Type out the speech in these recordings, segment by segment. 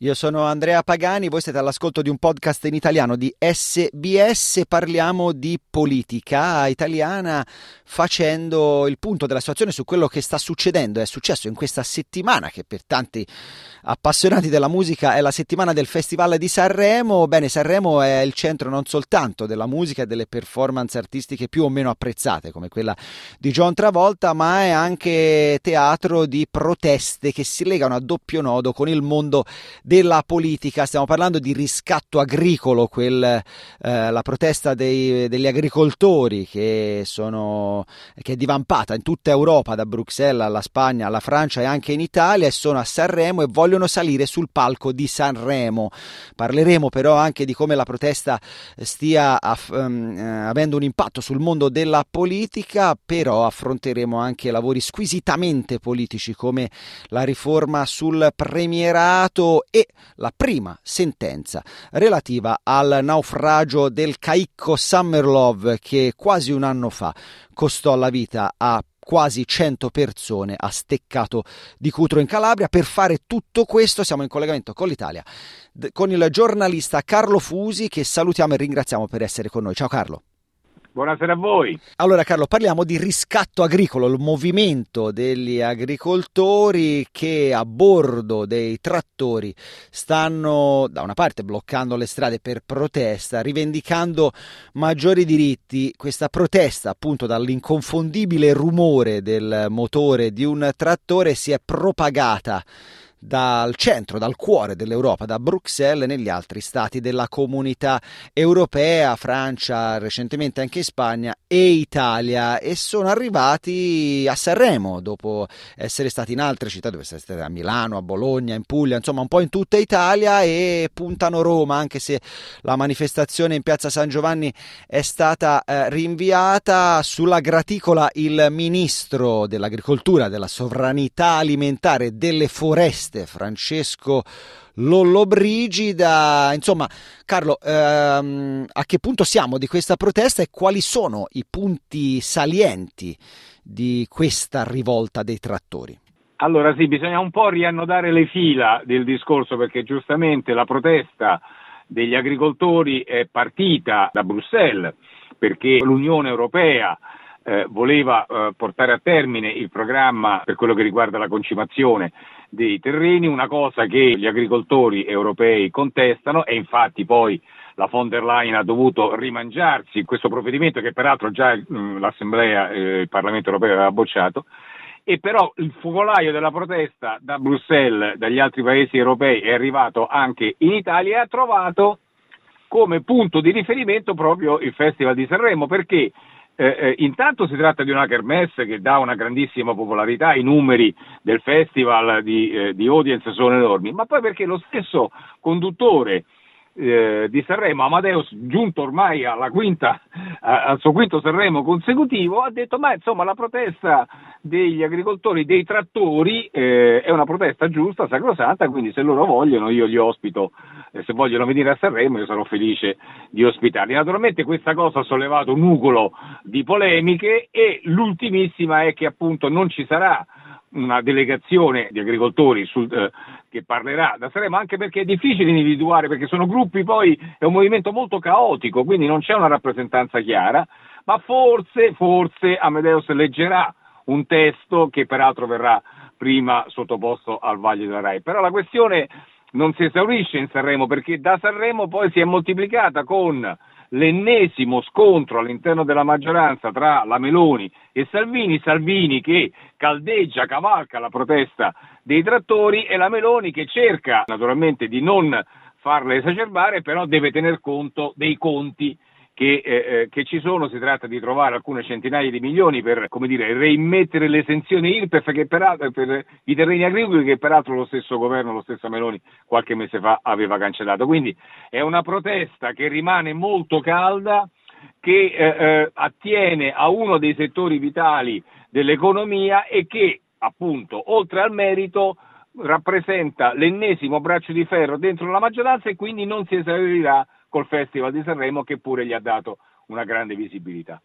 Io sono Andrea Pagani, voi siete all'ascolto di un podcast in italiano di SBS, parliamo di politica italiana facendo il punto della situazione su quello che sta succedendo, è successo in questa settimana che per tanti appassionati della musica è la settimana del Festival di Sanremo, bene Sanremo è il centro non soltanto della musica e delle performance artistiche più o meno apprezzate come quella di John Travolta, ma è anche teatro di proteste che si legano a doppio nodo con il mondo della politica, stiamo parlando di riscatto agricolo, quel, eh, la protesta dei, degli agricoltori che, sono, che è divampata in tutta Europa, da Bruxelles alla Spagna, alla Francia e anche in Italia e sono a Sanremo e vogliono salire sul palco di Sanremo. Parleremo però anche di come la protesta stia aff- um, avendo un impatto sul mondo della politica, però affronteremo anche lavori squisitamente politici come la riforma sul premierato e la prima sentenza relativa al naufragio del caicco Summerlove che quasi un anno fa costò la vita a quasi 100 persone a Steccato di Cutro in Calabria. Per fare tutto questo siamo in collegamento con l'Italia, con il giornalista Carlo Fusi che salutiamo e ringraziamo per essere con noi. Ciao Carlo. Buonasera a voi. Allora Carlo, parliamo di riscatto agricolo, il movimento degli agricoltori che a bordo dei trattori stanno da una parte bloccando le strade per protesta, rivendicando maggiori diritti. Questa protesta appunto dall'inconfondibile rumore del motore di un trattore si è propagata dal centro, dal cuore dell'Europa, da Bruxelles negli altri stati della comunità europea, Francia, recentemente anche Spagna e Italia e sono arrivati a Sanremo dopo essere stati in altre città, dove sono stati a Milano, a Bologna, in Puglia, insomma un po' in tutta Italia e puntano Roma, anche se la manifestazione in piazza San Giovanni è stata eh, rinviata. Sulla graticola il ministro dell'agricoltura, della sovranità alimentare e delle foreste Trieste, Francesco Lollobrigida. Insomma, Carlo, ehm, a che punto siamo di questa protesta e quali sono i punti salienti di questa rivolta dei trattori? Allora sì, bisogna un po' riannodare le fila del discorso perché giustamente la protesta degli agricoltori è partita da Bruxelles perché l'Unione Europea eh, voleva eh, portare a termine il programma per quello che riguarda la concimazione dei terreni, una cosa che gli agricoltori europei contestano e infatti poi la von der Leyen ha dovuto rimangiarsi questo provvedimento che peraltro già mh, mm, l'Assemblea, eh, il Parlamento europeo aveva bocciato. E però il focolaio della protesta da Bruxelles, dagli altri paesi europei è arrivato anche in Italia e ha trovato come punto di riferimento proprio il Festival di Sanremo perché eh, eh, intanto si tratta di una kermesse che dà una grandissima popolarità, i numeri del festival di, eh, di audience sono enormi, ma poi perché lo stesso conduttore eh, di Sanremo, Amadeus, giunto ormai quinta, al suo quinto Sanremo consecutivo, ha detto ma insomma la protesta degli agricoltori, dei trattori eh, è una protesta giusta, sacrosanta, quindi se loro vogliono io li ospito, eh, se vogliono venire a Sanremo io sarò felice di ospitarli. Naturalmente questa cosa ha sollevato un nugolo di polemiche e l'ultimissima è che appunto non ci sarà una delegazione di agricoltori sul, eh, che parlerà da Sanremo, anche perché è difficile individuare, perché sono gruppi, poi è un movimento molto caotico, quindi non c'è una rappresentanza chiara, ma forse, forse Amadeus leggerà un testo che peraltro verrà prima sottoposto al Vaglio della Rai. Però la questione non si esaurisce in Sanremo perché da Sanremo poi si è moltiplicata con l'ennesimo scontro all'interno della maggioranza tra la Meloni e Salvini, Salvini che caldeggia, cavalca la protesta dei trattori e la Meloni che cerca naturalmente di non farla esacerbare, però deve tener conto dei conti che, eh, eh, che, ci sono, si tratta di trovare alcune centinaia di milioni per come dire, reimmettere l'esenzione IRPEF che peraltro, per i terreni agricoli che peraltro lo stesso governo, lo stesso Meloni qualche mese fa aveva cancellato. Quindi è una protesta che rimane molto calda, che eh, eh attiene a uno dei settori vitali dell'economia e che appunto oltre al merito rappresenta l'ennesimo braccio di ferro dentro la maggioranza e quindi non si esaurirà col Festival di Sanremo che pure gli ha dato una grande visibilità.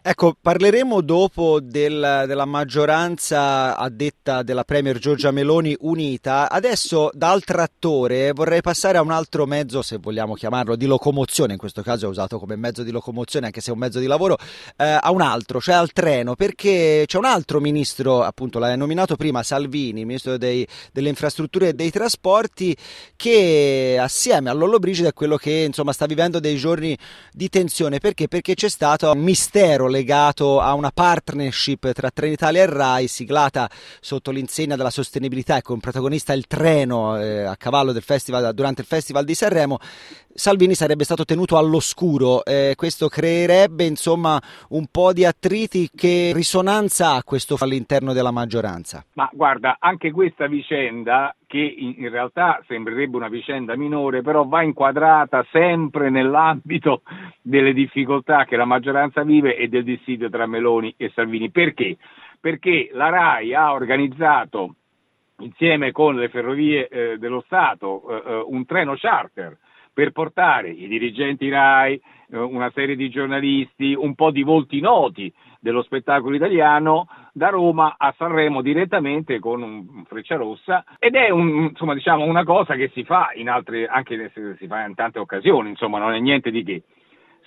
Ecco, parleremo dopo del, della maggioranza a detta della Premier Giorgia Meloni unita. Adesso dal trattore vorrei passare a un altro mezzo, se vogliamo chiamarlo, di locomozione, in questo caso è usato come mezzo di locomozione, anche se è un mezzo di lavoro, eh, a un altro, cioè al treno, perché c'è un altro ministro, appunto l'hai nominato prima, Salvini, ministro dei, delle infrastrutture e dei trasporti, che assieme a Lollo Brigida è quello che insomma sta vivendo dei giorni di tensione. Perché? Perché c'è stato un mistero legato a una partnership tra Trenitalia e RAI siglata sotto l'insegna della sostenibilità e con protagonista il treno eh, a cavallo del festival, durante il Festival di Sanremo, Salvini sarebbe stato tenuto all'oscuro. Eh, questo creerebbe insomma un po' di attriti. Che risonanza ha questo all'interno della maggioranza? Ma guarda, anche questa vicenda che in, realtà sembrerebbe una vicenda minore, però va inquadrata sempre nell'ambito delle difficoltà che la maggioranza vive e del dissidio tra Meloni e Salvini. Perché? Perché la RAI ha organizzato insieme con le ferrovie eh, dello Stato eh, eh un treno charter per portare i dirigenti RAI, eh, una serie di giornalisti, un po' di volti noti dello spettacolo italiano da Roma a Sanremo direttamente con un freccia rossa ed è un, insomma, diciamo, una cosa che si fa in altre, anche se si fa in tante occasioni, insomma non è niente di che.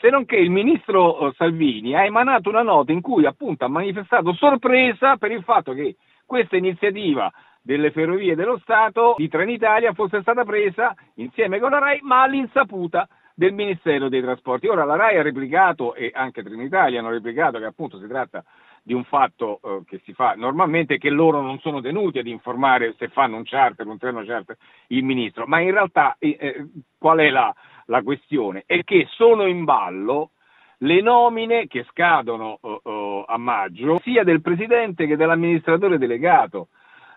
Se non che il ministro eh, Salvini ha emanato una nota in cui appunto ha manifestato sorpresa per il fatto che questa iniziativa delle ferrovie dello Stato di Trenitalia fosse stata presa insieme con la RAI, ma all'insaputa del Ministero dei Trasporti. Ora la RAI ha replicato e anche Trenitalia hanno replicato che appunto si tratta di un fatto eh, che si fa normalmente che loro non sono tenuti ad informare se fanno un charter, un treno charter, il ministro, ma in realtà eh, eh qual è la, la, questione? È che sono in ballo le nomine che scadono eh, eh a maggio sia del presidente che dell'amministratore delegato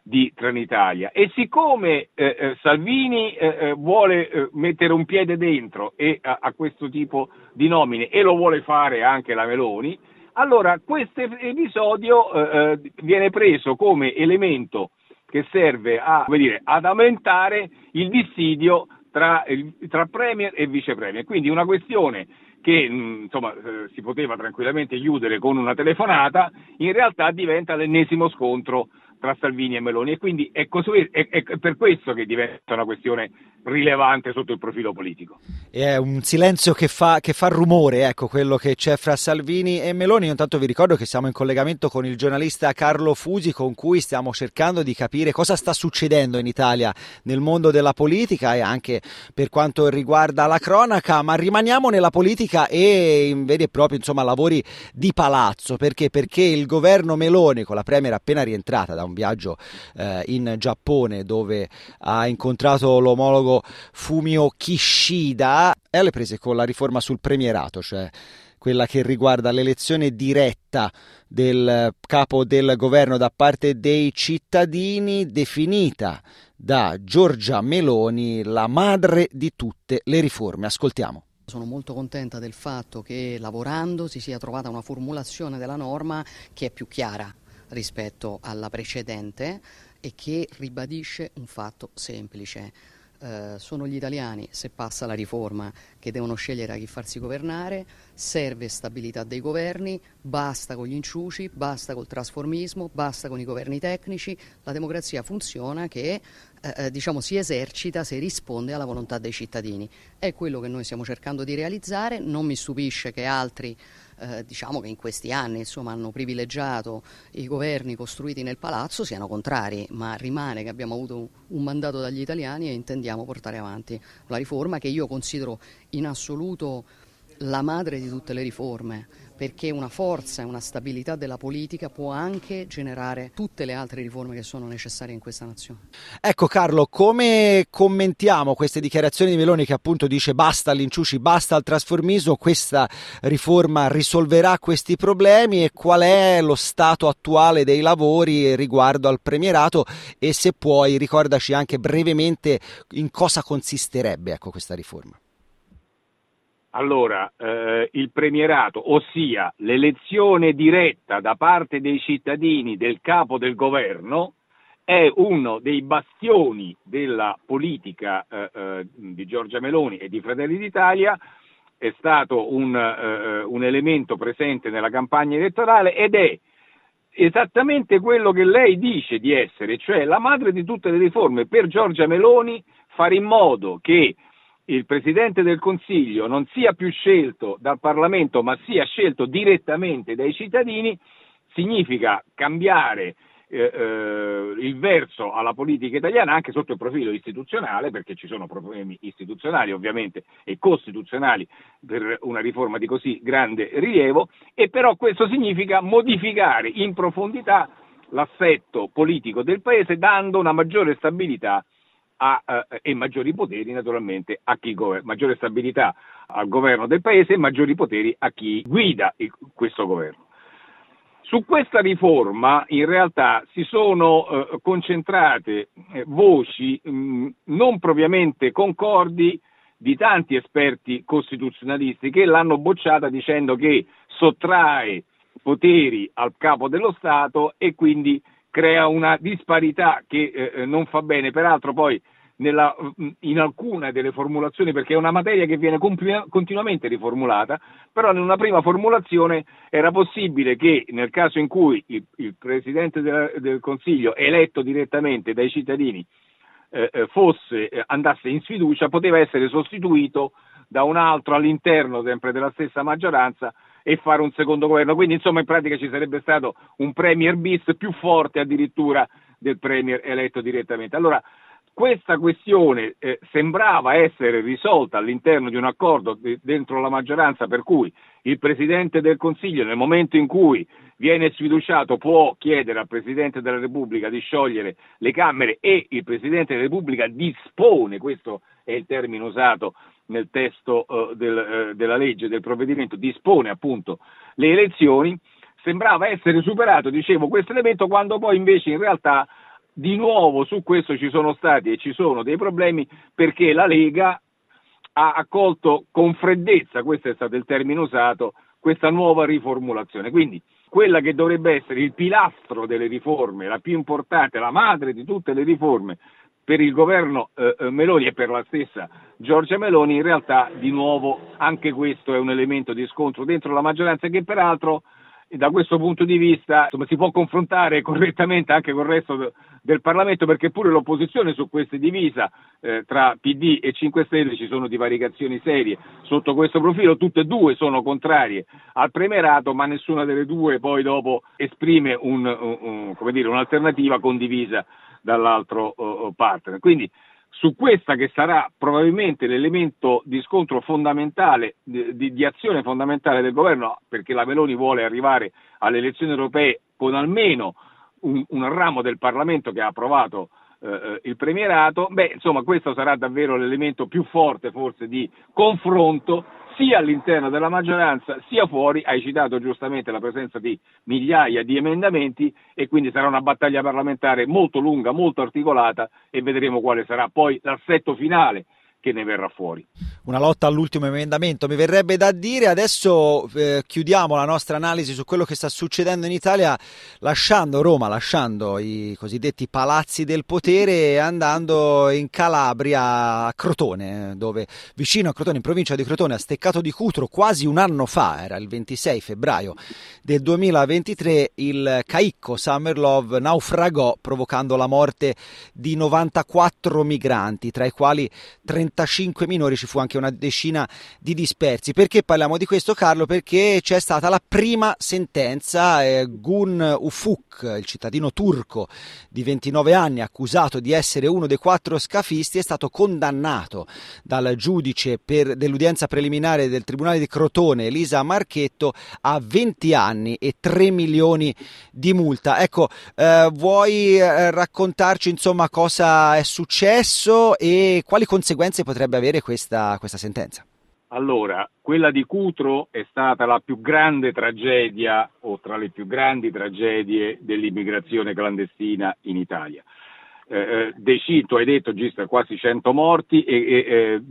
di Trenitalia e siccome eh, eh, Salvini eh, eh vuole eh, mettere un piede dentro e, a, a, questo tipo di nomine e lo vuole fare anche la Meloni, allora questo episodio eh, viene preso come elemento che serve a, dire, ad aumentare il dissidio tra, tra Premier e Vice Premier. Quindi una questione che mh, insomma, si poteva tranquillamente chiudere con una telefonata, in realtà diventa l'ennesimo scontro tra Salvini e Meloni e quindi è, così, è, è, per questo che diventa una questione rilevante sotto il profilo politico. È un silenzio che fa, che fa rumore, ecco, quello che c'è fra Salvini e Meloni. Io intanto vi ricordo che siamo in collegamento con il giornalista Carlo Fusi con cui stiamo cercando di capire cosa sta succedendo in Italia nel mondo della politica e anche per quanto riguarda la cronaca, ma rimaniamo nella politica e in veri e propri insomma, lavori di palazzo. Perché? Perché il governo Meloni, con la Premier appena rientrata da viaggio eh, in Giappone dove ha incontrato l'omologo Fumio Kishida e alle prese con la riforma sul premierato, cioè quella che riguarda l'elezione diretta del capo del governo da parte dei cittadini, definita da Giorgia Meloni la madre di tutte le riforme. Ascoltiamo. Sono molto contenta del fatto che lavorando si sia trovata una formulazione della norma che è più chiara, rispetto alla precedente e che ribadisce un fatto semplice. Eh, sono gli italiani, se passa la riforma, che devono scegliere a chi farsi governare, serve stabilità dei governi, basta con gli inciuci, basta col trasformismo, basta con i governi tecnici, la democrazia funziona che eh, eh diciamo, si esercita se risponde alla volontà dei cittadini. È quello che noi stiamo cercando di realizzare, non mi stupisce che altri eh, diciamo che in questi anni insomma, hanno privilegiato i governi costruiti nel palazzo siano contrari, ma rimane che abbiamo avuto un, un mandato dagli italiani e intendiamo portare avanti la riforma che io considero in assoluto la madre di tutte le riforme perché una forza e una stabilità della politica può anche generare tutte le altre riforme che sono necessarie in questa nazione. Ecco Carlo, come commentiamo queste dichiarazioni di Meloni che appunto dice basta all'inciuci, basta al trasformismo, questa riforma risolverà questi problemi e qual è lo stato attuale dei lavori riguardo al premierato e se puoi ricordaci anche brevemente in cosa consisterebbe ecco, questa riforma. Allora, eh, il premierato, ossia l'elezione diretta da parte dei cittadini del capo del governo, è uno dei bastioni della politica eh, eh, di Giorgia Meloni e di Fratelli d'Italia. È stato un, eh, un elemento presente nella campagna elettorale ed è esattamente quello che lei dice di essere, cioè la madre di tutte le riforme. Per Giorgia Meloni fare in modo che il Presidente del Consiglio non sia più scelto dal Parlamento ma sia scelto direttamente dai cittadini significa cambiare eh, eh, il verso alla politica italiana anche sotto il profilo istituzionale, perché ci sono problemi istituzionali ovviamente e costituzionali per una riforma di così grande rilievo, e però questo significa modificare in profondità l'assetto politico del Paese dando una maggiore stabilità a, eh, e maggiori poteri naturalmente a chi governa, maggiore stabilità al governo del Paese e maggiori poteri a chi guida il, questo governo. Su questa riforma in realtà si sono eh, concentrate eh, voci mh, mm, non propriamente concordi di tanti esperti costituzionalisti che l'hanno bocciata dicendo che sottrae poteri al capo dello Stato e quindi crea una disparità che eh, eh non fa bene. Peraltro poi nella, in alcune delle formulazioni, perché è una materia che viene continuamente riformulata, però in una prima formulazione era possibile che nel caso in cui il, il Presidente del, del, Consiglio, eletto direttamente dai cittadini, eh, eh, fosse, eh, andasse in sfiducia, poteva essere sostituito da un altro all'interno sempre della stessa maggioranza e fare un secondo governo. Quindi insomma in pratica ci sarebbe stato un Premier bis più forte addirittura del Premier eletto direttamente. Allora questa questione eh, sembrava essere risolta all'interno di un accordo de- dentro la maggioranza per cui il Presidente del Consiglio nel momento in cui viene sfiduciato può chiedere al Presidente della Repubblica di sciogliere le Camere e il Presidente della Repubblica dispone, questo è il termine usato nel testo uh, del, uh, della legge, del provvedimento, dispone appunto le elezioni, sembrava essere superato, dicevo, questo elemento quando poi invece in realtà di nuovo su questo ci sono stati e ci sono dei problemi perché la Lega ha accolto con freddezza, questo è stato il termine usato, questa nuova riformulazione. Quindi quella che dovrebbe essere il pilastro delle riforme, la più importante, la madre di tutte le riforme per il governo eh, eh Meloni e per la stessa Giorgia Meloni, in realtà di nuovo anche questo è un elemento di scontro dentro la maggioranza che peraltro da questo punto di vista insomma, si può confrontare correttamente anche con il resto del Parlamento perché pure l'opposizione su questo è divisa eh, tra PD e 5 Stelle ci sono divaricazioni serie. Sotto questo profilo, tutte e due sono contrarie al premierato ma nessuna delle due poi dopo esprime un, un, un, dire, un'alternativa condivisa dall'altro uh, partner. Quindi su questa che sarà probabilmente l'elemento di scontro fondamentale, di, di, azione fondamentale del governo, perché la Meloni vuole arrivare alle elezioni europee con almeno un, un ramo del Parlamento che ha approvato eh, eh, il premierato, beh, insomma, questo sarà davvero l'elemento più forte forse di confronto sia all'interno della maggioranza sia fuori, hai citato giustamente la presenza di migliaia di emendamenti e quindi sarà una battaglia parlamentare molto lunga, molto articolata e vedremo quale sarà poi l'assetto finale che ne verrà fuori. Una lotta all'ultimo emendamento, mi verrebbe da dire. Adesso eh, chiudiamo la nostra analisi su quello che sta succedendo in Italia, lasciando Roma, lasciando i cosiddetti palazzi del potere e andando in Calabria, a Crotone, dove vicino a Crotone, in provincia di Crotone, a Steccato di Cutro, quasi un anno fa, era il 26 febbraio del 2023, il caicco Summer Love naufragò provocando la morte di 94 migranti, tra i quali 30 35 minori, ci fu anche una decina di dispersi. Perché parliamo di questo Carlo? Perché c'è stata la prima sentenza, eh, Gun Ufuk, il cittadino turco di 29 anni accusato di essere uno dei quattro scafisti, è stato condannato dal giudice per, dell'udienza preliminare del Tribunale di Crotone, Elisa Marchetto, a 20 anni e 3 milioni di multa. Ecco, eh, vuoi eh, raccontarci insomma cosa è successo e quali conseguenze potrebbe avere questa, questa sentenza? Allora, quella di Cutro è stata la più grande tragedia o tra le più grandi tragedie dell'immigrazione clandestina in Italia. Eh, eh decito, hai detto, registra quasi 100 morti, e, e, e,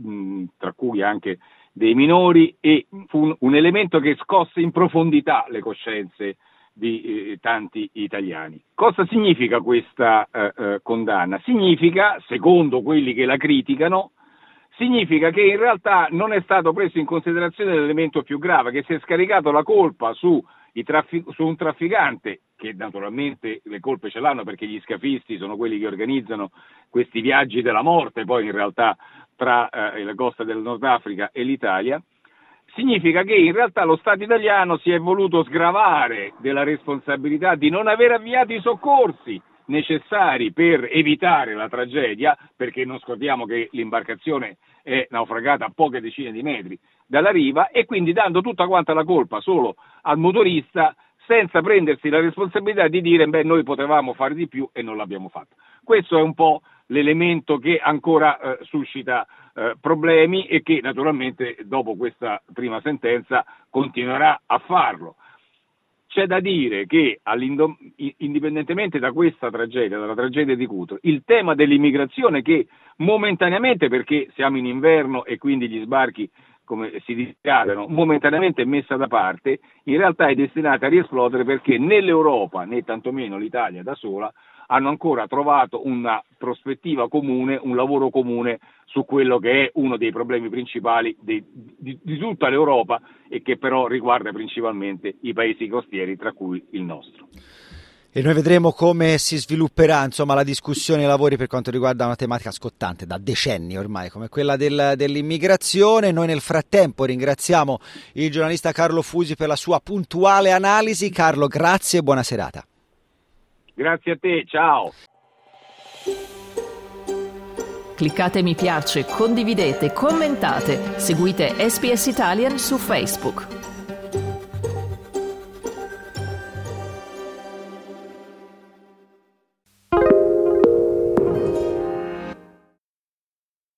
tra cui anche dei minori, e fu un, un, elemento che scosse in profondità le coscienze di eh, tanti italiani. Cosa significa questa eh, eh condanna? Significa, secondo quelli che la criticano, significa che in realtà non è stato preso in considerazione l'elemento più grave, che si è scaricato la colpa su, traffic- su un trafficante, che naturalmente le colpe ce l'hanno perché gli scafisti sono quelli che organizzano questi viaggi della morte, poi in realtà tra eh, la costa del Nord Africa e l'Italia, significa che in realtà lo Stato italiano si è voluto sgravare della responsabilità di non aver avviato i soccorsi necessari per evitare la tragedia, perché non scordiamo che l'imbarcazione è naufragata a poche decine di metri dalla riva e quindi dando tutta quanta la colpa solo al motorista senza prendersi la responsabilità di dire beh noi potevamo fare di più e non l'abbiamo fatto. Questo è un po' l'elemento che ancora eh, suscita eh, problemi e che naturalmente dopo questa prima sentenza continuerà a farlo. C'è da dire che indipendentemente da questa tragedia, dalla tragedia di Cutro, il tema dell'immigrazione che momentaneamente, perché siamo in inverno e quindi gli sbarchi come si dichiarano, momentaneamente messa da parte, in realtà è destinata a riesplodere perché né l'Europa né tantomeno l'Italia da sola hanno ancora trovato una prospettiva comune, un lavoro comune su quello che è uno dei problemi principali di, di, di tutta l'Europa e che però riguarda principalmente i paesi costieri, tra cui il nostro. E noi vedremo come si svilupperà insomma, la discussione e i lavori per quanto riguarda una tematica scottante da decenni ormai, come quella del, dell'immigrazione. Noi nel frattempo ringraziamo il giornalista Carlo Fusi per la sua puntuale analisi. Carlo, grazie e buona serata. Grazie a te, ciao. Cliccate mi piace, condividete, commentate, seguite SPS Italian su Facebook.